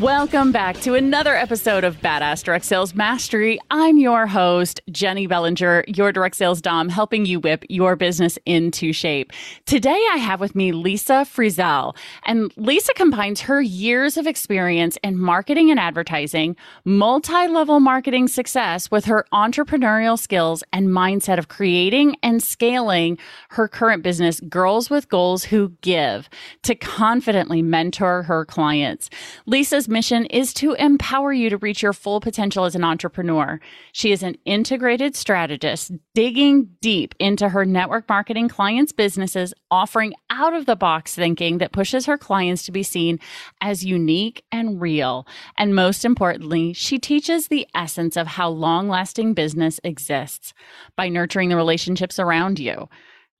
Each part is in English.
Welcome back to another episode of Badass Direct Sales Mastery. I'm your host, Jenny Bellinger, your direct sales dom, helping you whip your business into shape. Today, I have with me Lisa Frizzell. And Lisa combines her years of experience in marketing and advertising, multi level marketing success with her entrepreneurial skills and mindset of creating and scaling her current business, Girls with Goals Who Give, to confidently mentor her clients. Lisa's mission is to empower you to reach your full potential as an entrepreneur. She is an integrated strategist digging deep into her network marketing clients' businesses, offering out of the box thinking that pushes her clients to be seen as unique and real. And most importantly, she teaches the essence of how long lasting business exists by nurturing the relationships around you.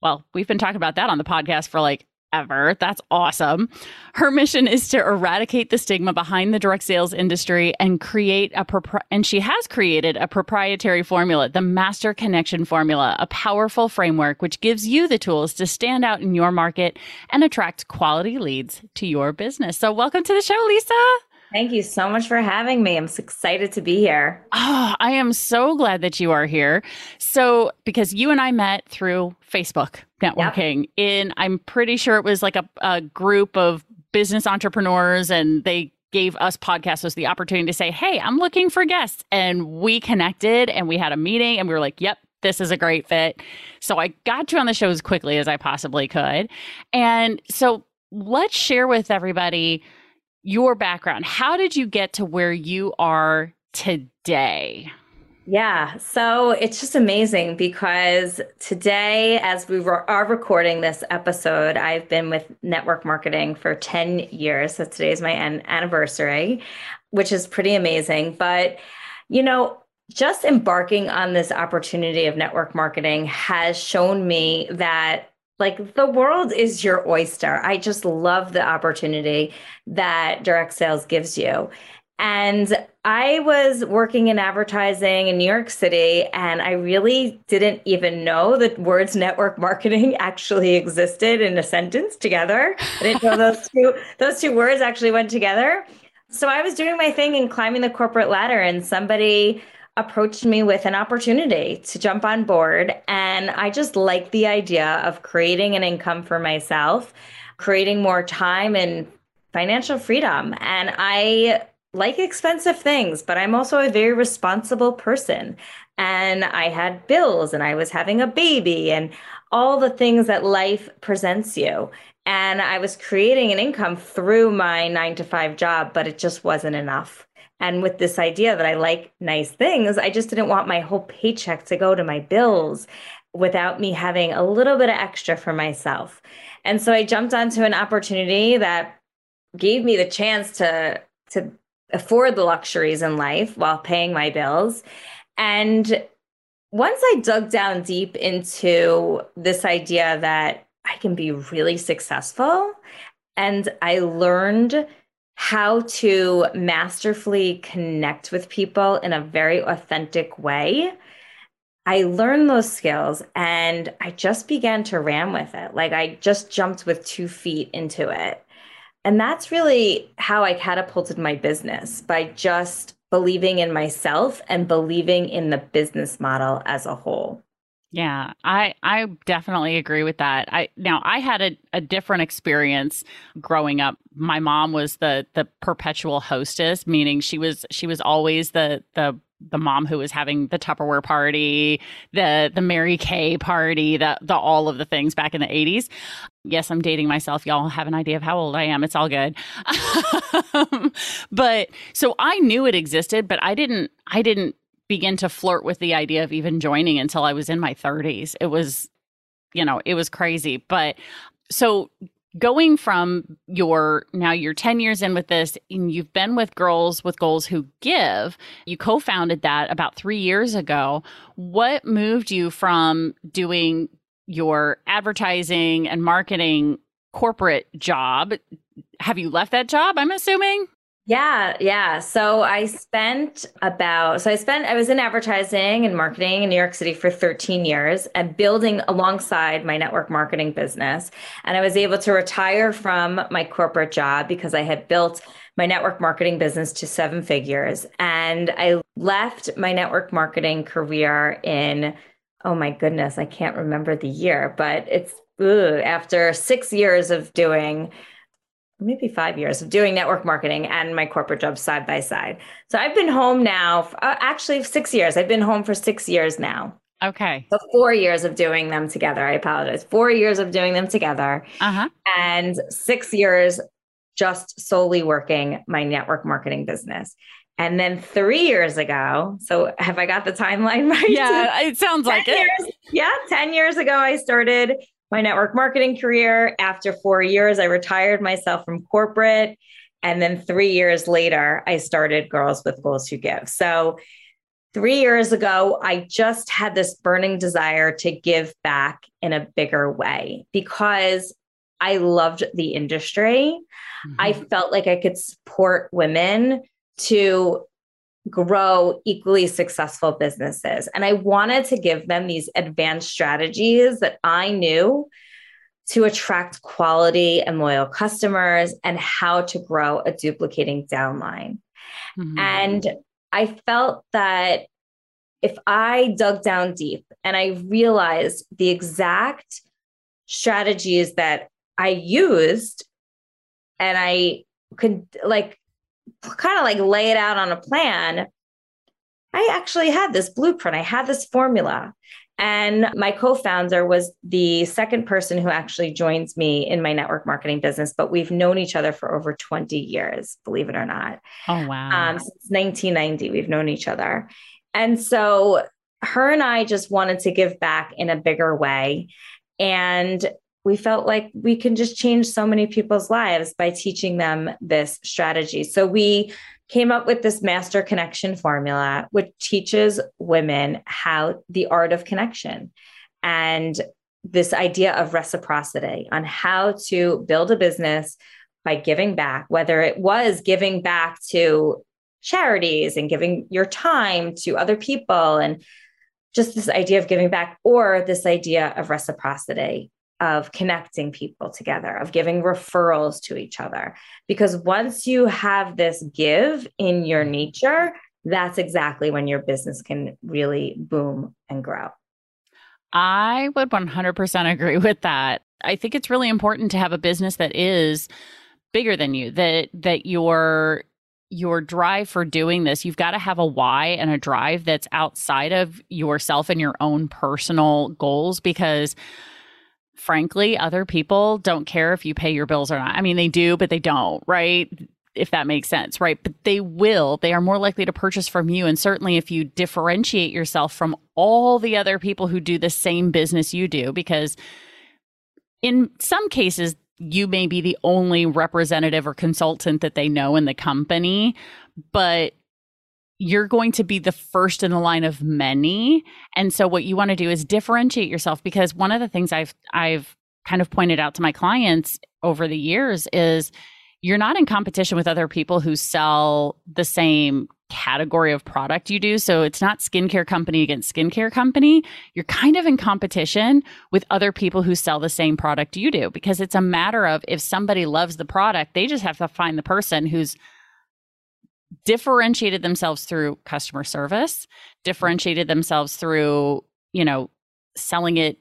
Well, we've been talking about that on the podcast for like ever. That's awesome. Her mission is to eradicate the stigma behind the direct sales industry and create a propri- and she has created a proprietary formula, the Master Connection Formula, a powerful framework which gives you the tools to stand out in your market and attract quality leads to your business. So welcome to the show, Lisa. Thank you so much for having me. I'm so excited to be here. Oh, I am so glad that you are here. So, because you and I met through Facebook networking yep. in, I'm pretty sure it was like a, a group of business entrepreneurs and they gave us podcasters the opportunity to say, Hey, I'm looking for guests. And we connected and we had a meeting and we were like, Yep, this is a great fit. So I got you on the show as quickly as I possibly could. And so let's share with everybody your background. How did you get to where you are today? Yeah, so it's just amazing because today, as we are recording this episode, I've been with network marketing for 10 years. So today is my anniversary, which is pretty amazing. But, you know, just embarking on this opportunity of network marketing has shown me that like the world is your oyster. I just love the opportunity that direct sales gives you. And I was working in advertising in New York City, and I really didn't even know that words network marketing actually existed in a sentence together. I didn't know those two those two words actually went together. So I was doing my thing and climbing the corporate ladder, and somebody approached me with an opportunity to jump on board. And I just like the idea of creating an income for myself, creating more time and financial freedom. And I like expensive things, but I'm also a very responsible person. And I had bills and I was having a baby and all the things that life presents you. And I was creating an income through my nine to five job, but it just wasn't enough. And with this idea that I like nice things, I just didn't want my whole paycheck to go to my bills without me having a little bit of extra for myself. And so I jumped onto an opportunity that gave me the chance to to afford the luxuries in life while paying my bills. And once I dug down deep into this idea that I can be really successful and I learned how to masterfully connect with people in a very authentic way. I learned those skills and I just began to ram with it. Like I just jumped with two feet into it. And that's really how I catapulted my business by just believing in myself and believing in the business model as a whole. Yeah, I I definitely agree with that. I now I had a, a different experience growing up. My mom was the the perpetual hostess, meaning she was she was always the the the mom who was having the Tupperware party, the the Mary Kay party, the the all of the things back in the 80s. Yes, I'm dating myself. Y'all have an idea of how old I am. It's all good. but so I knew it existed, but I didn't I didn't begin to flirt with the idea of even joining until I was in my 30s. It was, you know, it was crazy. But so going from your now you're 10 years in with this and you've been with girls with goals who give you co-founded that about three years ago what moved you from doing your advertising and marketing corporate job have you left that job i'm assuming yeah, yeah. So I spent about, so I spent, I was in advertising and marketing in New York City for 13 years and building alongside my network marketing business. And I was able to retire from my corporate job because I had built my network marketing business to seven figures. And I left my network marketing career in, oh my goodness, I can't remember the year, but it's ugh, after six years of doing maybe five years of doing network marketing and my corporate job side by side. So I've been home now, uh, actually, six years. I've been home for six years now. Okay. So four years of doing them together. I apologize. Four years of doing them together. Uh-huh. And six years just solely working my network marketing business. And then three years ago, so have I got the timeline right? Yeah, it sounds like years, it. Yeah, 10 years ago, I started my network marketing career. After four years, I retired myself from corporate. And then three years later, I started Girls with Goals Who Give. So, three years ago, I just had this burning desire to give back in a bigger way because I loved the industry. Mm-hmm. I felt like I could support women to grow equally successful businesses. And I wanted to give them these advanced strategies that I knew to attract quality and loyal customers and how to grow a duplicating downline. Mm-hmm. And I felt that if I dug down deep and I realized the exact strategies that I used and I could like kind of like lay it out on a plan, I actually had this blueprint. I had this formula. And my co founder was the second person who actually joins me in my network marketing business, but we've known each other for over 20 years, believe it or not. Oh, wow. Um, since 1990, we've known each other. And so her and I just wanted to give back in a bigger way. And we felt like we can just change so many people's lives by teaching them this strategy. So we came up with this master connection formula, which teaches women how the art of connection and this idea of reciprocity on how to build a business by giving back, whether it was giving back to charities and giving your time to other people and just this idea of giving back or this idea of reciprocity of connecting people together, of giving referrals to each other. Because once you have this give in your nature, that's exactly when your business can really boom and grow. I would 100% agree with that. I think it's really important to have a business that is bigger than you, that that your your drive for doing this, you've got to have a why and a drive that's outside of yourself and your own personal goals because frankly, other people don't care if you pay your bills or not. I mean, they do, but they don't, right? If that makes sense, right? But they will. They are more likely to purchase from you. And certainly if you differentiate yourself from all the other people who do the same business you do, because in some cases, you may be the only representative or consultant that they know in the company, but you're going to be the first in the line of many. And so what you want to do is differentiate yourself because one of the things I've I've kind of pointed out to my clients over the years is you're not in competition with other people who sell the same category of product you do. So it's not skincare company against skincare company. You're kind of in competition with other people who sell the same product you do because it's a matter of if somebody loves the product, they just have to find the person who's differentiated themselves through customer service, differentiated themselves through, you know, selling it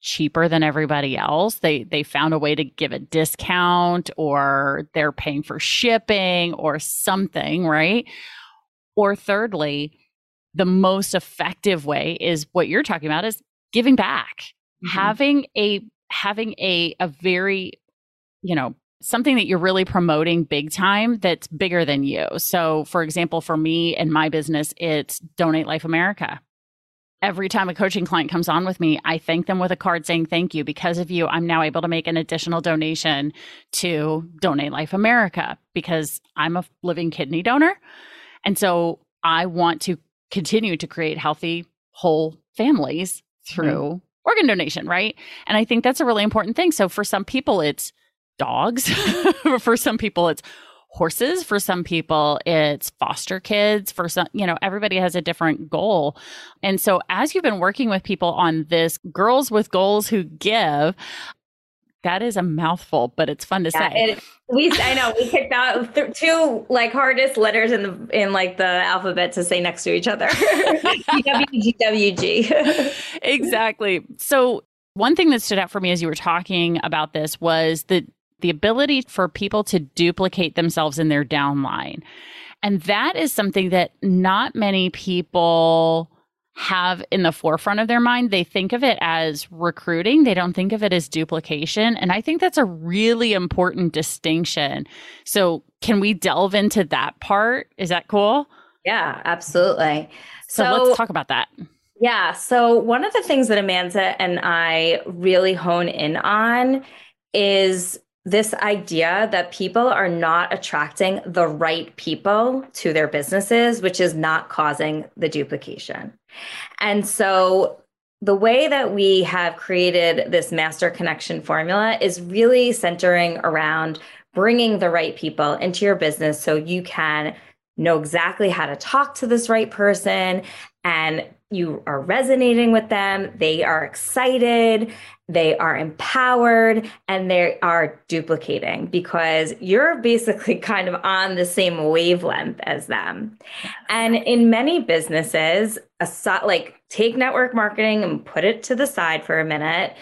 cheaper than everybody else. They they found a way to give a discount or they're paying for shipping or something, right? Or thirdly, the most effective way is what you're talking about is giving back. Mm-hmm. Having a having a a very, you know, something that you're really promoting big time that's bigger than you. So, for example, for me and my business, it's Donate Life America. Every time a coaching client comes on with me, I thank them with a card saying thank you. Because of you, I'm now able to make an additional donation to Donate Life America because I'm a living kidney donor. And so I want to continue to create healthy, whole families through mm-hmm. organ donation, right? And I think that's a really important thing. So for some people, it's dogs. for some people, it's horses. For some people, it's foster kids. For some, you know, everybody has a different goal. And so as you've been working with people on this Girls with Goals Who Give, that is a mouthful, but it's fun to yeah, say. It, we I know we picked out th- two like hardest letters in the in like the alphabet to say next to each other. WGWG. exactly. So one thing that stood out for me as you were talking about this was the the ability for people to duplicate themselves in their downline. And that is something that not many people have in the forefront of their mind. They think of it as recruiting, they don't think of it as duplication. And I think that's a really important distinction. So, can we delve into that part? Is that cool? Yeah, absolutely. So, so let's talk about that. Yeah. So, one of the things that Amanda and I really hone in on is this idea that people are not attracting the right people to their businesses, which is not causing the duplication. And so the way that we have created this master connection formula is really centering around bringing the right people into your business so you can know exactly how to talk to this right person and you are resonating with them, they are excited, they are empowered, and they are duplicating because you're basically kind of on the same wavelength as them. And in many businesses, a like take network marketing and put it to the side for a minute.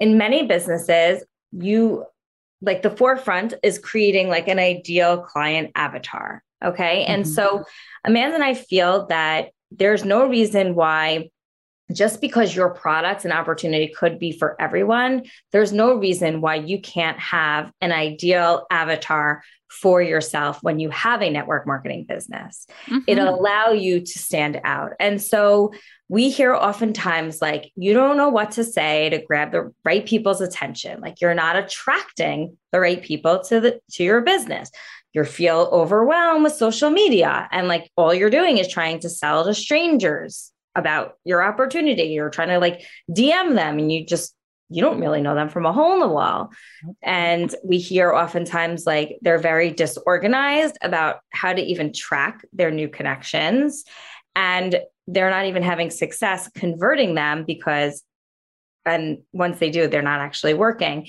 In many businesses, you like the forefront is creating like an ideal client avatar. Okay. Mm-hmm. And so Amanda and I feel that there's no reason why just because your product and opportunity could be for everyone, there's no reason why you can't have an ideal avatar for yourself when you have a network marketing business. Mm-hmm. It'll allow you to stand out. And so we hear oftentimes like, you don't know what to say to grab the right people's attention. Like you're not attracting the right people to the to your business you feel overwhelmed with social media. And like all you're doing is trying to sell to strangers about your opportunity. You're trying to like dm them and you just you don't really know them from a hole in the wall. And we hear oftentimes like they're very disorganized about how to even track their new connections. And they're not even having success converting them because and once they do they're not actually working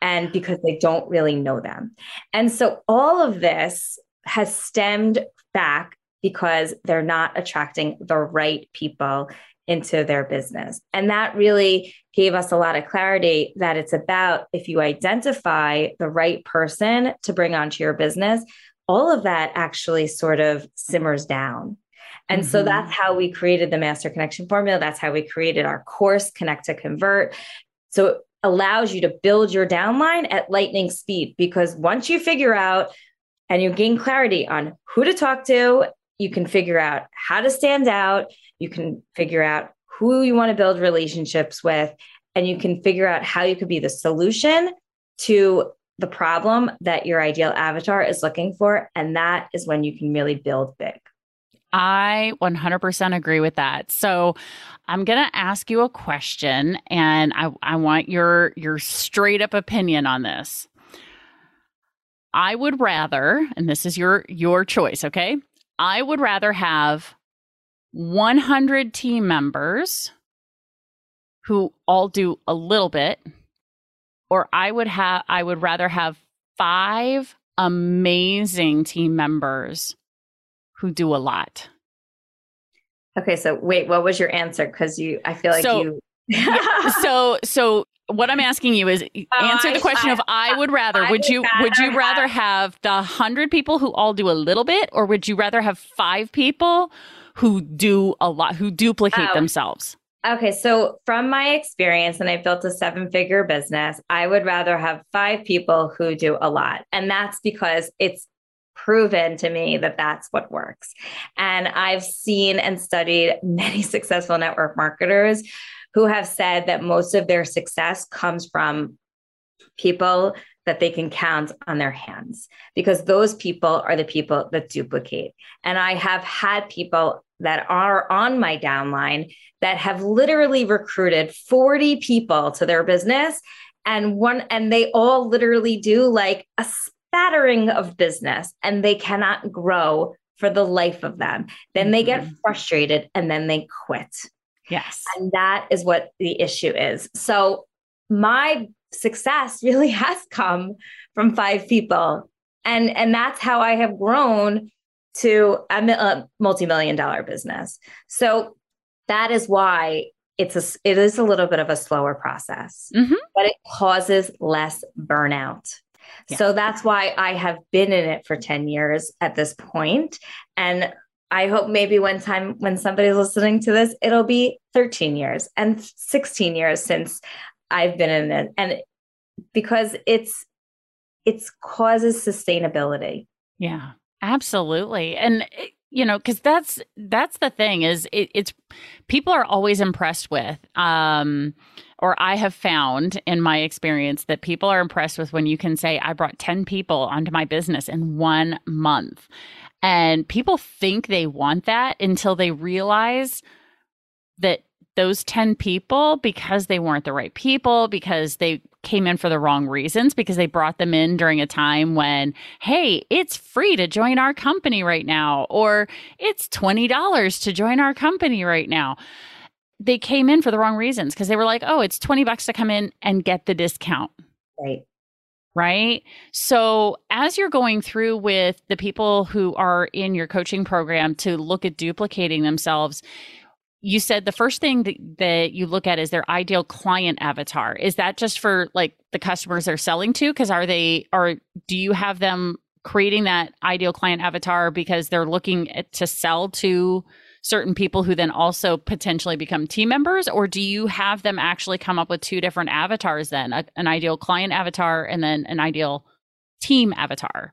and because they don't really know them. And so all of this has stemmed back because they're not attracting the right people into their business. And that really gave us a lot of clarity that it's about if you identify the right person to bring onto your business, all of that actually sort of simmers down. And mm-hmm. so that's how we created the master connection formula. That's how we created our course, Connect to Convert. So allows you to build your downline at lightning speed because once you figure out and you gain clarity on who to talk to, you can figure out how to stand out, you can figure out who you want to build relationships with, and you can figure out how you could be the solution to the problem that your ideal avatar is looking for. And that is when you can really build big. I 100% agree with that. So I'm going to ask you a question and I, I want your your straight up opinion on this. I would rather, and this is your your choice, okay? I would rather have 100 team members who all do a little bit or I would have I would rather have 5 amazing team members who do a lot. Okay, so wait, what was your answer? Because you, I feel like so, you. yeah, so, so what I'm asking you is oh, answer the question I, of I would rather. I would, would you rather would you rather have, have the hundred people who all do a little bit, or would you rather have five people who do a lot, who duplicate oh. themselves? Okay, so from my experience, and I built a seven figure business, I would rather have five people who do a lot. And that's because it's proven to me that that's what works. And I've seen and studied many successful network marketers who have said that most of their success comes from people that they can count on their hands because those people are the people that duplicate. And I have had people that are on my downline that have literally recruited 40 people to their business and one and they all literally do like a spattering of business and they cannot grow for the life of them. Then they get mm-hmm. frustrated and then they quit. Yes. And that is what the issue is. So my success really has come from five people. And and that's how I have grown to a, a multi-million dollar business. So that is why it's a it is a little bit of a slower process, mm-hmm. but it causes less burnout. Yeah. So that's why I have been in it for 10 years at this point. And I hope maybe one time when somebody's listening to this, it'll be 13 years and 16 years since I've been in it. And because it's it's causes sustainability. Yeah, absolutely. And you know, because that's that's the thing is it, it's people are always impressed with. Um, or I have found in my experience that people are impressed with when you can say, I brought 10 people onto my business in one month. And people think they want that until they realize that those 10 people, because they weren't the right people, because they came in for the wrong reasons, because they brought them in during a time when, hey, it's free to join our company right now, or it's $20 to join our company right now. They came in for the wrong reasons because they were like, oh, it's 20 bucks to come in and get the discount. Right right? So, as you're going through with the people who are in your coaching program to look at duplicating themselves, you said the first thing that, that you look at is their ideal client avatar. Is that just for like the customers they're selling to? Because are they, or do you have them creating that ideal client avatar because they're looking at, to sell to certain people who then also potentially become team members? Or do you have them actually come up with two different avatars then, a, an ideal client avatar and then an ideal team avatar?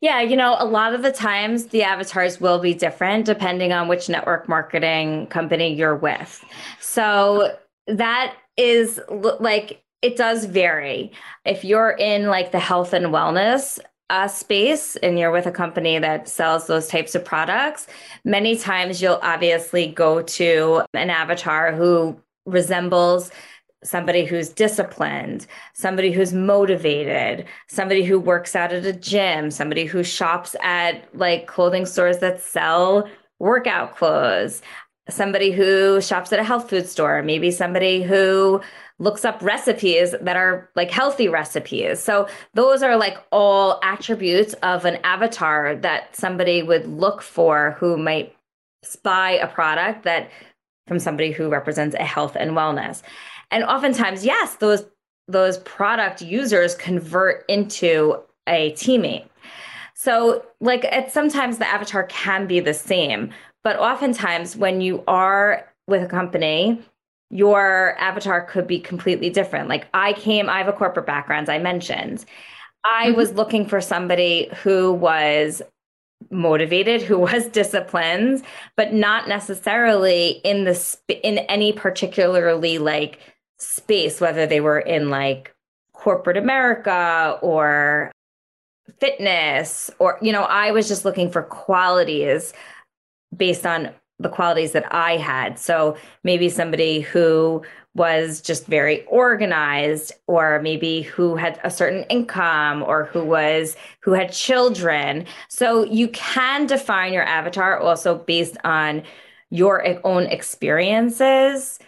Yeah, you know, a lot of the times the avatars will be different depending on which network marketing company you're with. So that is like, it does vary. If you're in like the health and wellness uh, space and you're with a company that sells those types of products, many times you'll obviously go to an avatar who resembles somebody who's disciplined, somebody who's motivated, somebody who works out at a gym, somebody who shops at like clothing stores that sell workout clothes, somebody who shops at a health food store, maybe somebody who looks up recipes that are like healthy recipes. So those are like all attributes of an avatar that somebody would look for who might spy a product that from somebody who represents a health and wellness. And oftentimes, yes, those those product users convert into a teammate. So, like, it, sometimes the avatar can be the same, but oftentimes when you are with a company, your avatar could be completely different. Like, I came, I have a corporate background, as I mentioned. I mm-hmm. was looking for somebody who was motivated who was disciplined but not necessarily in the sp- in any particularly like space, whether they were in like corporate America or fitness, or, you know, I was just looking for qualities based on the qualities that I had. So maybe somebody who was just very organized or maybe who had a certain income or who was who had children. So you can define your avatar also based on your own experiences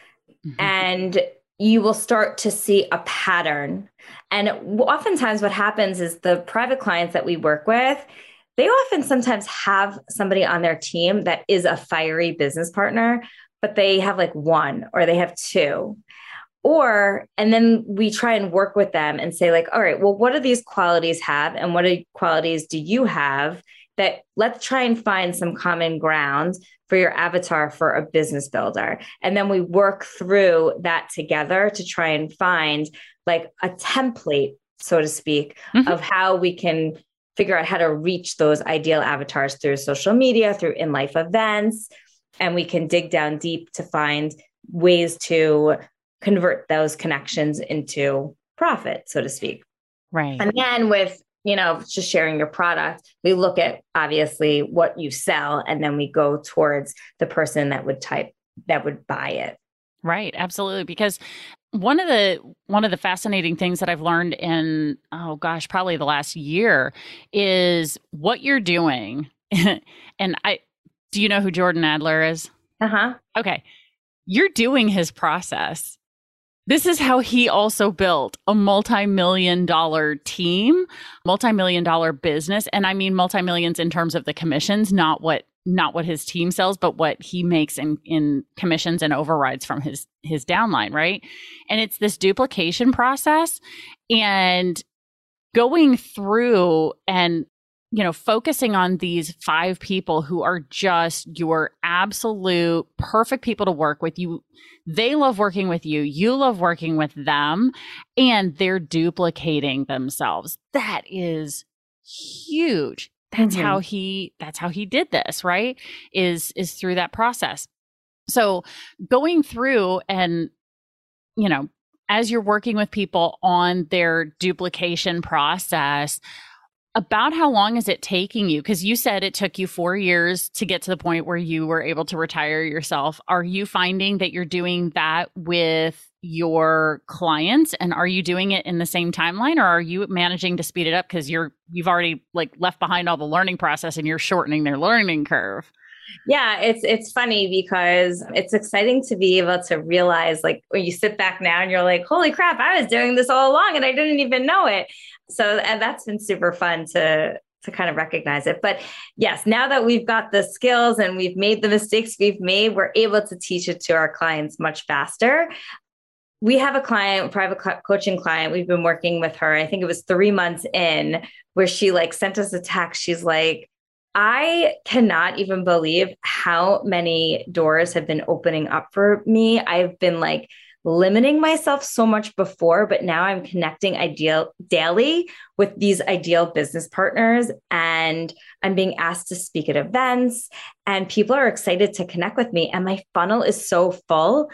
mm-hmm. and you will start to see a pattern. And oftentimes, what happens is the private clients that we work with, they often sometimes have somebody on their team that is a fiery business partner, but they have like one or they have two. Or, and then we try and work with them and say, like, all right, well, what do these qualities have? And what qualities do you have? that let's try and find some common ground for your avatar for a business builder. And then we work through that together to try and find like a template, so to speak, mm-hmm. of how we can figure out how to reach those ideal avatars through social media, through in life events. And we can dig down deep to find ways to convert those connections into profit, so to speak. Right. And then with, you know, just sharing your product, we look at obviously what you sell and then we go towards the person that would type that would buy it. Right, absolutely because one of the one of the fascinating things that I've learned in oh gosh, probably the last year is what you're doing. and I do you know who Jordan Adler is? Uh-huh. Okay. You're doing his process. This is how he also built a multi-million dollar team, multi-million dollar business, and I mean multi-millions in terms of the commissions, not what not what his team sells, but what he makes in in commissions and overrides from his his downline, right? And it's this duplication process and going through and you know focusing on these five people who are just your absolute perfect people to work with. You they love working with you. You love working with them and they're duplicating themselves. That is huge that's mm-hmm. how he that's how he did this right is is through that process. So going through and you know as you're working with people on their duplication process about how long is it taking you? Because you said it took you 4 years to get to the point where you were able to retire yourself. Are you finding that you're doing that with your clients and are you doing it in the same timeline or are you managing to speed it up? Because you're you've already like left behind all the learning process and you're shortening their learning curve. Yeah it's it's funny because it's exciting to be able to realize like when you sit back now and you're like holy crap i was doing this all along and i didn't even know it. So and that's been super fun to to kind of recognize it. But yes, now that we've got the skills and we've made the mistakes we've made, we're able to teach it to our clients much faster we have a client, private coaching client. We've been working with her. I think it was three months in where she like sent us a text. She's like, I cannot even believe how many doors have been opening up for me. I've been like limiting myself so much before, but now I'm connecting ideal daily with these ideal business partners and I'm being asked to speak at events and people are excited to connect with me and my funnel is so full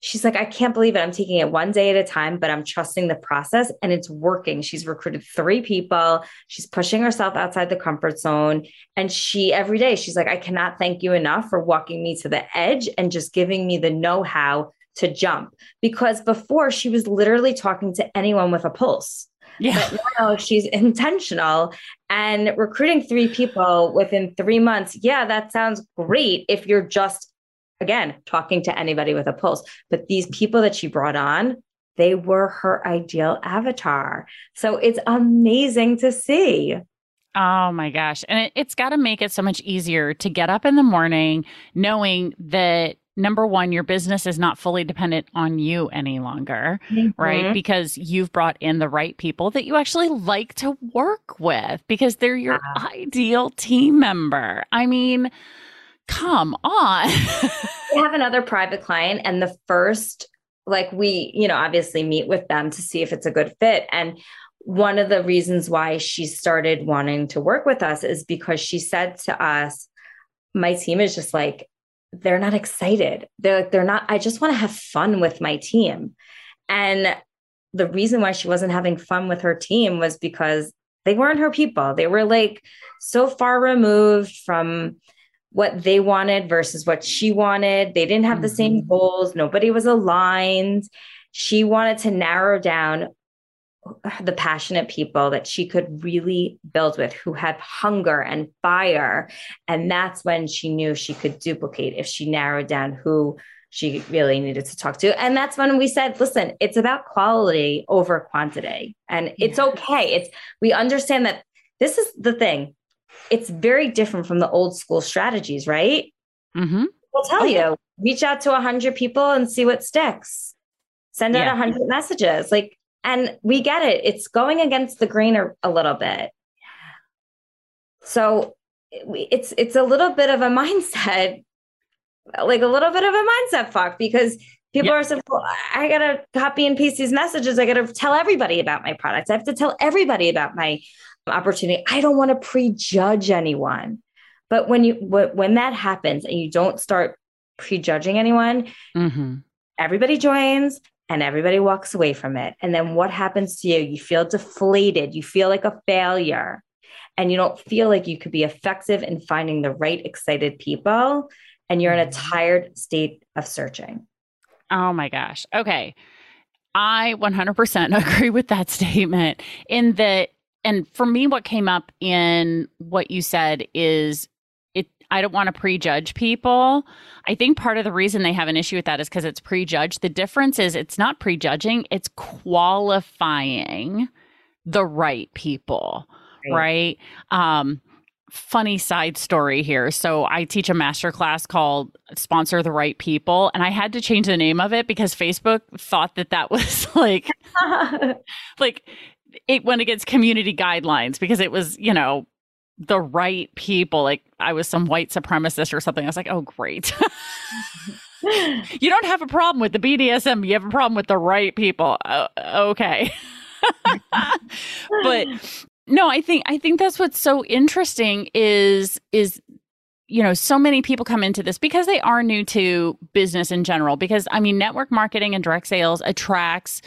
she's like, I can't believe it. I'm taking it one day at a time, but I'm trusting the process and it's working. She's recruited three people. She's pushing herself outside the comfort zone. And she, every day, she's like, I cannot thank you enough for walking me to the edge and just giving me the know how to jump. Because before she was literally talking to anyone with a pulse. Yeah. But now she's intentional and recruiting three people within three months. Yeah, that sounds great if you're just again, talking to anybody with a pulse. But these people that she brought on, they were her ideal avatar. So it's amazing to see. Oh my gosh. And it, has got to make it so much easier to get up in the morning knowing that number one, your business is not fully dependent on you any longer, mm-hmm. right? Because you've brought in the right people that you actually like to work with because they're your ideal team member. I mean, come on. we have another private client, and the first, like, we, you know, obviously meet with them to see if it's a good fit. And one of the reasons why she started wanting to work with us is because she said to us, My team is just like, they're not excited. They're, like, they're not, I just want to have fun with my team. And the reason why she wasn't having fun with her team was because they weren't her people. They were like so far removed from what they wanted versus what she wanted. They didn't have mm-hmm. the same mm-hmm. goals. Nobody was aligned. She wanted to narrow down the passionate people that she could really build with who had hunger and fire. And that's when she knew she could duplicate if she narrowed down who she really needed to talk to. And that's when we said, listen, it's about quality over quantity. And it's okay. It's we understand that this is the thing it's very different from the old school strategies, right? Mm-hmm. We'll tell okay. you, reach out to 100 people and see what sticks. Send out yeah. 100 messages. Like, and we get it. It's going against the grain a, a little bit. So it's it's a little bit of a mindset like a little bit of a mindset fuck because people are saying, well, I gotta copy and paste these messages. I gotta tell everybody about my products. I have to tell everybody about my opportunity. I don't want to prejudge anyone. But when you when that happens and you don't start prejudging anyone, mm-hmm. everybody joins and everybody walks away from it. And then what happens to you? You feel deflated. You feel like a failure. And you don't feel like you could be effective in finding the right excited people. And you're in a mm-hmm. tired state of searching. Oh my gosh. Okay. I 100% agree with that statement in that and for me what came up in what you said is it I don't want to prejudge people. I think part of the reason they have an issue with that is cuz it's prejudged. The difference is it's not prejudging, it's qualifying the right people, right? right? Um funny side story here. So I teach a master class called Sponsor the Right People, and I had to change the name of it because Facebook thought that that was like, like it went against community guidelines because it was, you know, the right people. Like I was some white supremacist or something. I was like, oh, great. you don't have a problem with the BDSM. You have a problem with the right people. Uh, okay. but no, I think I think that's what's so interesting is is you know so many people come into this because they are new to business in general because I mean network marketing and direct sales attracts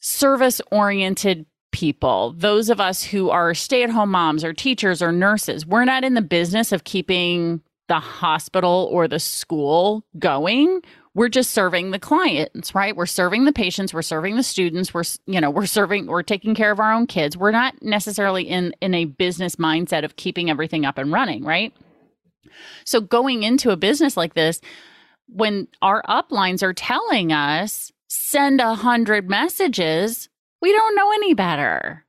service oriented people those of us who are stay at home moms or teachers or nurses. We're not in the business of keeping the hospital or the school going we're just serving the clients right? We're serving the patients we're serving the students we're you know we're serving we're taking care of our own kids. We're not necessarily in in a business mindset of keeping everything up and running right? So going into a business like this when our uplines are telling us send a hundred messages we don't know any better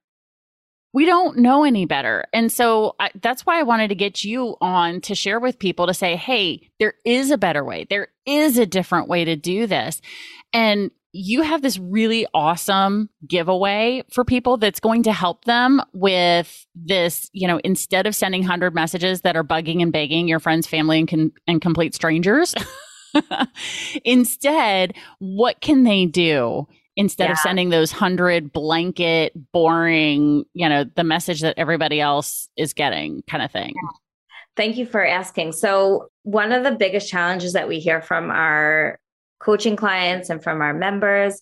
we don't know any better. And so I, that's why I wanted to get you on to share with people to say, hey, there is a better way. There is a different way to do this. And you have this really awesome giveaway for people that's going to help them with this, you know, instead of sending 100 messages that are bugging and begging your friends, family, and, con- and complete strangers. Instead, what can they do instead yeah. of sending those hundred blanket, boring, you know, the message that everybody else is getting kind of thing. Thank you for asking. So, one of the biggest challenges that we hear from our coaching clients and from our members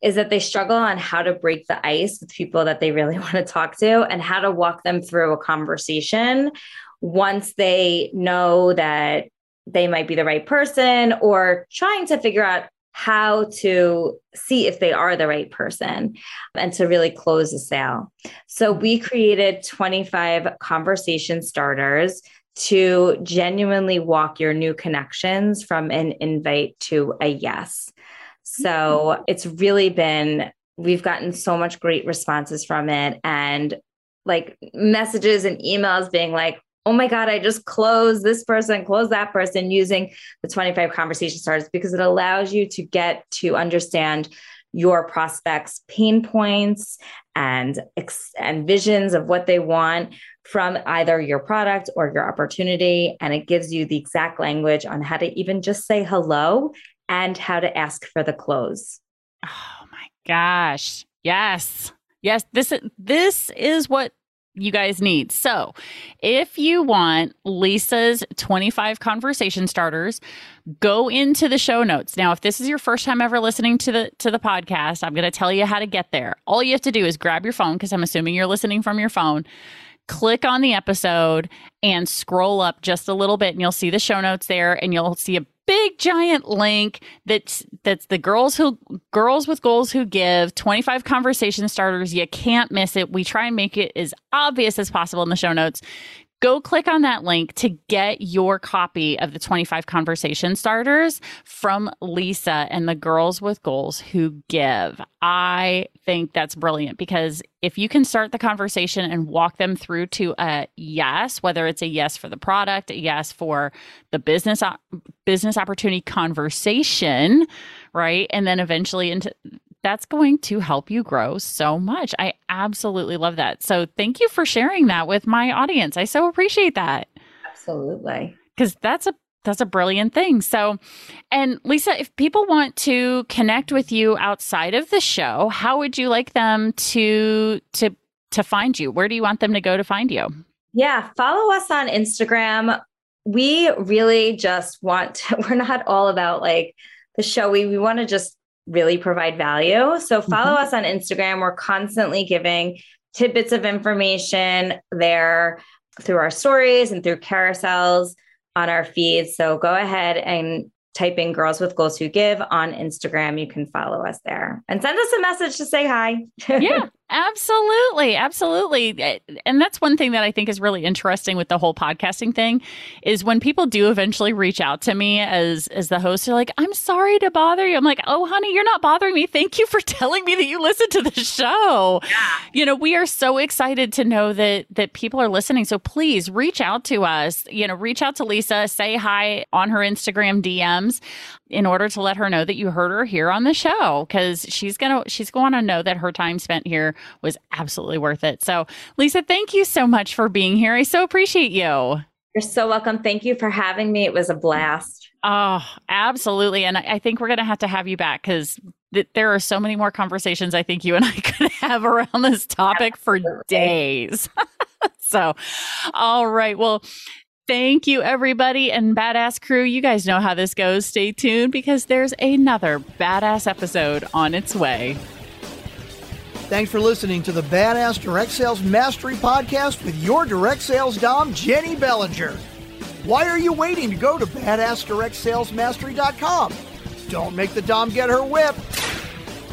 is that they struggle on how to break the ice with people that they really want to talk to and how to walk them through a conversation once they know that they might be the right person or trying to figure out how to see if they are the right person and to really close the sale. So we created 25 conversation starters to genuinely walk your new connections from an invite to a yes. So it's really been, we've gotten so much great responses from it and like messages and emails being like, oh my God, I just closed this person, close that person using the 25 conversation starters because it allows you to get to understand your prospects' pain points and, and visions of what they want from either your product or your opportunity. And it gives you the exact language on how to even just say hello and how to ask for the close. Oh my gosh. Yes. Yes, this this is what you guys need. So, if you want Lisa's 25 conversation starters, go into the show notes. Now, if this is your first time ever listening to the to the podcast, I'm going to tell you how to get there. All you have to do is grab your phone because I'm assuming you're listening from your phone. Click on the episode and scroll up just a little bit and you'll see the show notes there and you'll see a big giant link that's that's the girls who girls with goals who give 25 conversation starters you can't miss it. We try and make it as obvious as possible in the show notes go click on that link to get your copy of the 25 conversation starters from Lisa and the girls with goals who give. I think that's brilliant because if you can start the conversation and walk them through to a yes, whether it's a yes for the product, a yes for the business uh, business opportunity conversation, right? And then eventually into that's going to help you grow so much. I absolutely love that. So thank you for sharing that with my audience. I so appreciate that. Absolutely. Because that's a that's a brilliant thing. So, and Lisa, if people want to connect with you outside of the show, how would you like them to to to find you? Where do you want them to go to find you? Yeah, follow us on Instagram. We really just want to, we're not all about like the show. We we want to just really provide value. So follow mm-hmm. us on Instagram. We're constantly giving tidbits of information there through our stories and through carousels on our feeds. So go ahead and type in Girls with Goals Who Give on Instagram. You can follow us there and send us a message to say hi. yeah, absolutely. Absolutely. Eh, and that's one thing that I think is really interesting with the whole podcasting thing is when people do eventually reach out to me as as the host, they're like, I'm sorry to bother you. I'm like, oh honey, you're not bothering me. Thank you for telling me that you listen to the show. Yeah. You know, we are so excited to know that that people are listening. So please reach out to us. You know, reach out to Lisa, say hi on her Instagram DMs in order to let her know that you heard her here on the show because she's gonna she's going to know that her time spent here was absolutely worth it. So, Lisa, thank you so much for being here. I so appreciate you. You're so welcome. Thank you for having me. It was a blast. Oh, absolutely. And I think we're going to have to have you back because th- there are so many more conversations I think you and I could have around this topic absolutely. for days. so, all right. Well, Thank you, everybody, and Badass Crew. You guys know how this goes. Stay tuned because there's another badass episode on its way. Thanks for listening to the Badass Direct Sales Mastery Podcast with your direct sales dom, Jenny Bellinger. Why are you waiting to go to badassdirectsalesmastery.com? Don't make the dom get her whip.